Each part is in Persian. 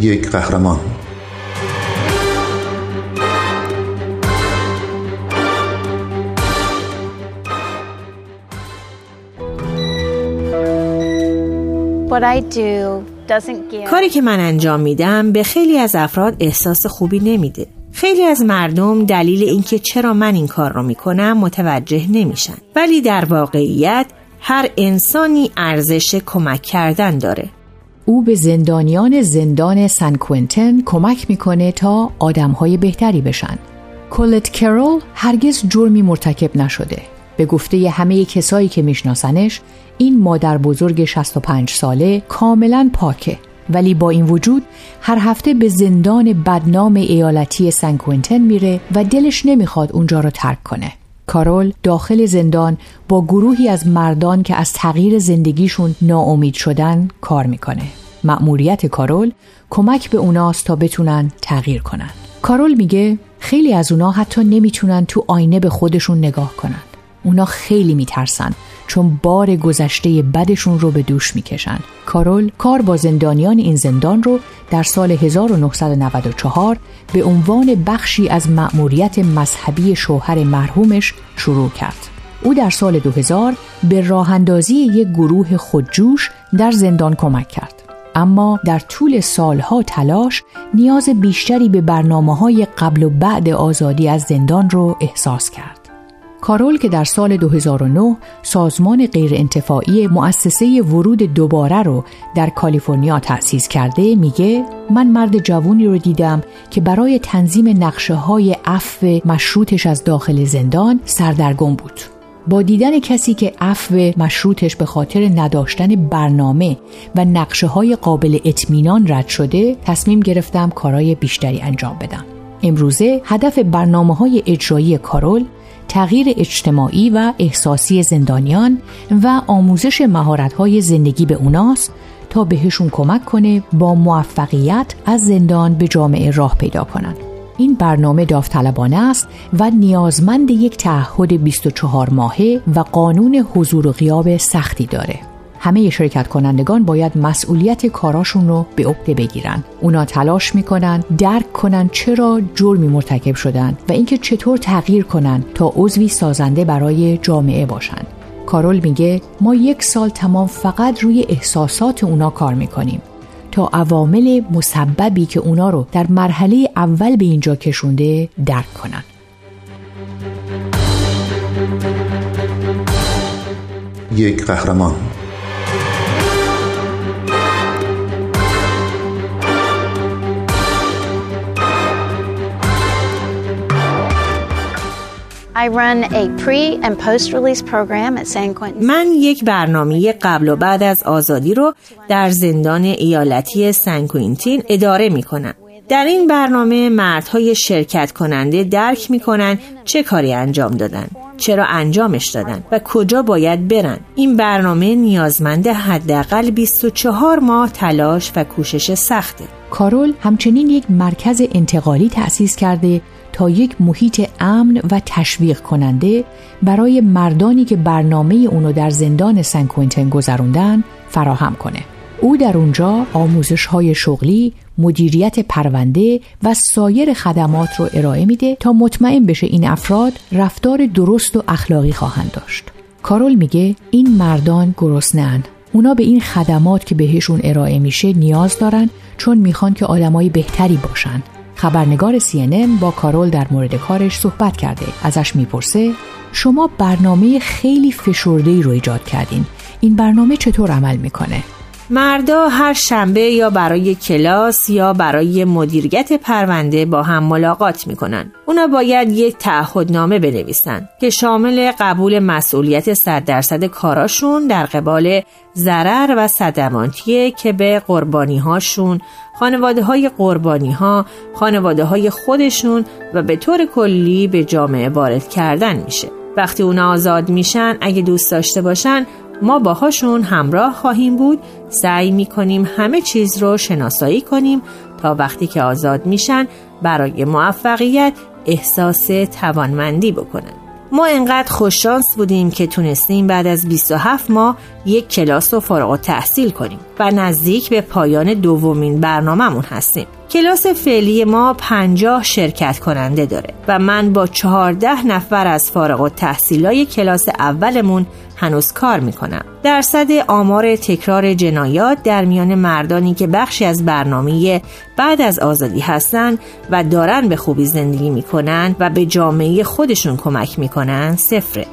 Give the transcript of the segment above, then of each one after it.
یک قهرمان. کاری که من انجام میدم به خیلی از افراد احساس خوبی نمیده. خیلی از مردم دلیل اینکه چرا من این کار رو می‌کنم متوجه نمیشن. ولی در واقعیت هر انسانی ارزش کمک کردن داره. او به زندانیان زندان سن کوینتن کمک می‌کنه تا آدمهای بهتری بشن. کولت کرول هرگز جرمی مرتکب نشده. به گفته همه کسایی که میشناسنش این مادر بزرگ 65 ساله کاملا پاکه. ولی با این وجود هر هفته به زندان بدنام ایالتی سن کوینتن میره و دلش نمی‌خواد اونجا رو ترک کنه. کارول داخل زندان با گروهی از مردان که از تغییر زندگیشون ناامید شدن کار می‌کنه. مأموریت کارول کمک به اوناست تا بتونن تغییر کنن. کارول میگه خیلی از اونا حتی نمی‌تونن تو آینه به خودشون نگاه کنن. اونا خیلی میترسن. چون بار گذشته بدشون رو به دوش می‌کشن. کارول کار با زندانیان این زندان رو در سال 1994 به عنوان بخشی از مأموریت مذهبی شوهر مرحومش شروع کرد. او در سال 2000 به راه اندازی یک گروه خودجوش در زندان کمک کرد. اما در طول سالها تلاش نیاز بیشتری به برنامه های قبل و بعد آزادی از زندان رو احساس کرد. کارول که در سال 2009 سازمان غیرانتفاعی مؤسسه ورود دوباره رو در کالیفرنیا تأسیس کرده میگه من مرد جوونی رو دیدم که برای تنظیم نقشه های عفو مشروطش از داخل زندان سردرگم بود. با دیدن کسی که عفو مشروطش به خاطر نداشتن برنامه و نقشه های قابل اطمینان رد شده تصمیم گرفتم کارای بیشتری انجام بدم. امروزه هدف برنامه های اجرایی کارول تغییر اجتماعی و احساسی زندانیان و آموزش مهارت‌های زندگی به اوناست تا بهشون کمک کنه با موفقیت از زندان به جامعه راه پیدا کنن. این برنامه داوطلبانه است و نیازمند یک تعهد 24 ماهه و قانون حضور و غیاب سختی داره. همه شرکت کنندگان باید مسئولیت کاراشون رو به عهده بگیرن. اونا تلاش می‌کنن درک کنن چرا جرمی مرتکب شدن و اینکه چطور تغییر کنن تا عضوی سازنده برای جامعه باشن. کارول میگه ما یک سال تمام فقط روی احساسات اونا کار می‌کنیم. تا عوامل مسببی که اونا رو در مرحله اول به اینجا کشونده درک کنن. یک قهرمان. من یک برنامه قبل و بعد از آزادی رو در زندان ایالتی سن کوینتین اداره می کنم. در این برنامه مردهای شرکت کننده درک می کنن چه کاری انجام دادن چرا انجامش دادن و کجا باید برن این برنامه نیازمند حداقل 24 ماه تلاش و کوشش سخته کارول همچنین یک مرکز انتقالی تأسیس کرده تا یک محیط امن و تشویق کننده برای مردانی که برنامه اونو در زندان سن کوینتن گذروندن فراهم کنه. او در اونجا آموزش های شغلی، مدیریت پرونده و سایر خدمات رو ارائه میده تا مطمئن بشه این افراد رفتار درست و اخلاقی خواهند داشت. کارول میگه این مردان گرسنه‌اند. اونا به این خدمات که بهشون ارائه میشه نیاز دارن چون می‌خوان که آدمای بهتری باشن خبرنگار CNN با کارول در مورد کارش صحبت کرده. ازش می‌پرسه شما برنامه خیلی فشرده رو ایجاد کردین. این برنامه چطور عمل می‌کنه؟ مردا هر شنبه یا برای کلاس یا برای مدیریت پرونده با هم ملاقات می‌کنن. اونا باید یک تعهدنامه بنویسن که شامل قبول مسئولیت 100 درصد کاراشون در قبال ضرر و صدماتیه که به قربانی هاشون، خانواده های قربانی ها، خانواده های خودشون و به طور کلی به جامعه وارد کردن میشه. وقتی اونا آزاد میشن اگه دوست داشته باشن ما باهاشون همراه خواهیم بود. سعی می‌کنیم همه چیز رو شناسایی کنیم تا وقتی که آزاد میشن برای موفقیت احساس توانمندی بکنن. ما انقدر خوششانس بودیم که تونستیم بعد از 27 ماه یک کلاس رو فارغ تحصیل کنیم. و نزدیک به پایان دومین برنامهمون هستیم. کلاس فعلی ما 50 شرکت کننده داره و من با 14 نفر از فارغ و تحصیلای کلاس اولمون هنوز کار می‌کنم. درصد آمار تکرار جنایات در میان مردانی که بخشی از برنامه بعد از آزادی هستند و دارن به خوبی زندگی می‌کنن و به جامعه خودشون کمک می‌کنن صفره.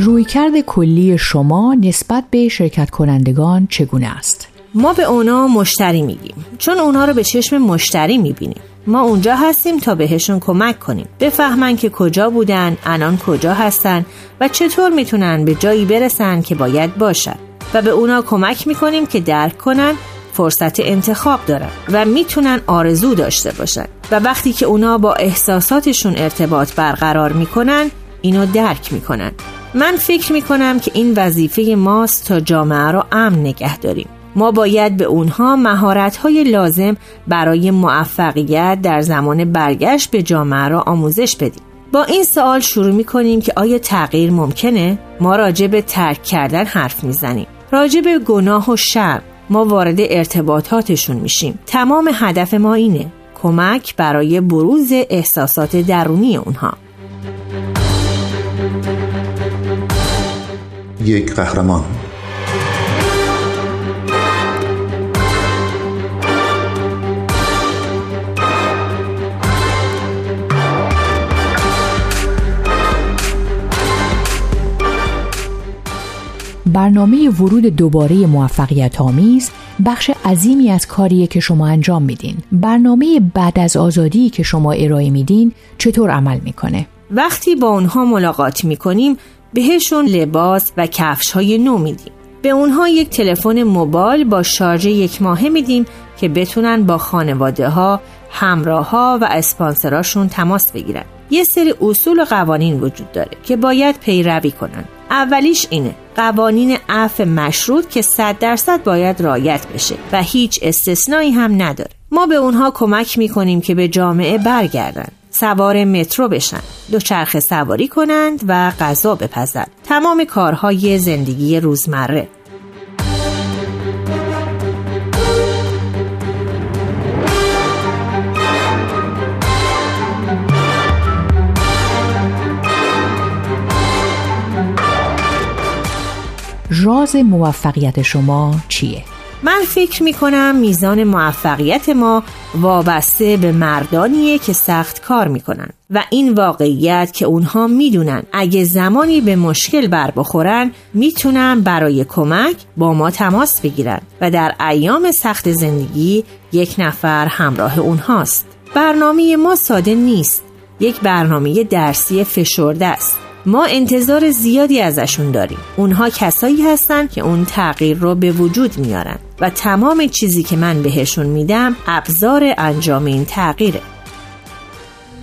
رویکرد کلی شما نسبت به شرکت کنندگان چگونه است؟ ما به اونا مشتری میگیم. چون اونا رو به چشم مشتری می‌بینیم. ما اونجا هستیم تا بهشون کمک کنیم. بفهمن که کجا بودن الان کجا هستن و چطور می‌تونن به جایی برسن که باید باشن. و به اونا کمک می‌کنیم که درک کنن فرصت انتخاب دارن و می‌تونن آرزو داشته باشن. و وقتی که اونا با احساساتشون ارتباط برقرار می‌کنن اینو درک می‌کنن. من فکر می کنم که این وظیفه ماست تا جامعه را امن نگه داریم. ما باید به اونها مهارت های لازم برای موفقیت در زمان برگشت به جامعه را آموزش بدیم. با این سوال شروع می کنیم که آیا تغییر ممکنه؟ ما راجع به ترک کردن حرف می‌زنیم. راجع به گناه و شر ما وارد ارتباطاتشون میشیم. تمام هدف ما اینه کمک برای بروز احساسات درونی اونها. یک قهرمان برنامه ورود دوباره موفقیت آمیز بخش عظیمی از کاریه که شما انجام میدین برنامه بعد از آزادی که شما ارائه میدین چطور عمل می‌کنه؟ وقتی با اونها ملاقات می‌کنیم بهشون لباس و کفش های نو میدیم به اونها یک تلفن موبایل با شارژ یک ماهه میدیم که بتونن با خانواده ها، همراه ها و اسپانسراشون تماس بگیرن. یه سری اصول و قوانین وجود داره که باید پیروی کنن. اولیش اینه قوانین عفو مشروط که صد درصد باید رایت بشه و هیچ استثنایی هم نداره. ما به اونها کمک می‌کنیم که به جامعه برگردن. سوار مترو بشن. دوچرخه سواری کنند و غذا بپزند تمام کارهای زندگی روزمره. راز موفقیت شما چیه؟ من فکر می کنم میزان موفقیت ما وابسته به مردانیه که سخت کار می‌کنن و این واقعیت که اونها می‌دونن. اگه زمانی به مشکل بر بخورن می‌تونن برای کمک با ما تماس بگیرن و در ایام سخت زندگی یک نفر همراه اونهاست. برنامه ما ساده نیست. یک برنامه درسی فشرده است. ما انتظار زیادی ازشون داریم. اونها کسایی هستن که اون تغییر رو به وجود میارن. و تمام چیزی که من بهشون میدم ابزار انجام این تغییره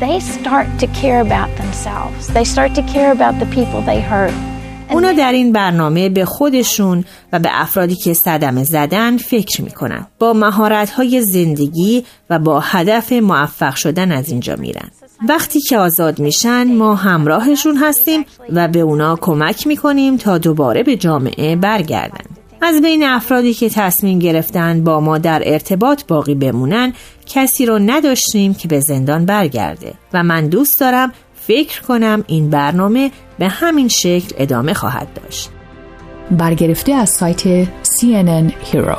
They start to care about themselves. They start to care about the people they hurt. اونا در این برنامه به خودشون و به افرادی که صدمه زدن فکر می‌کنن با مهارت های زندگی و با هدف موفق شدن از اینجا میرن وقتی که آزاد میشن ما همراهشون هستیم و به اونا کمک می‌کنیم تا دوباره به جامعه برگردن از بین افرادی که تصمیم گرفتن با ما در ارتباط باقی بمونن کسی رو نداشتیم که به زندان برگرده و من دوست دارم فکر کنم این برنامه به همین شکل ادامه خواهد داشت. برگرفته از سایت CNN Hero.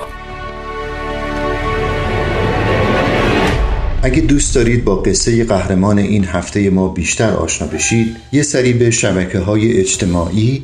اگه دوست دارید با قصه قهرمان این هفته ما بیشتر آشنا بشید یه سری به شبکه های اجتماعی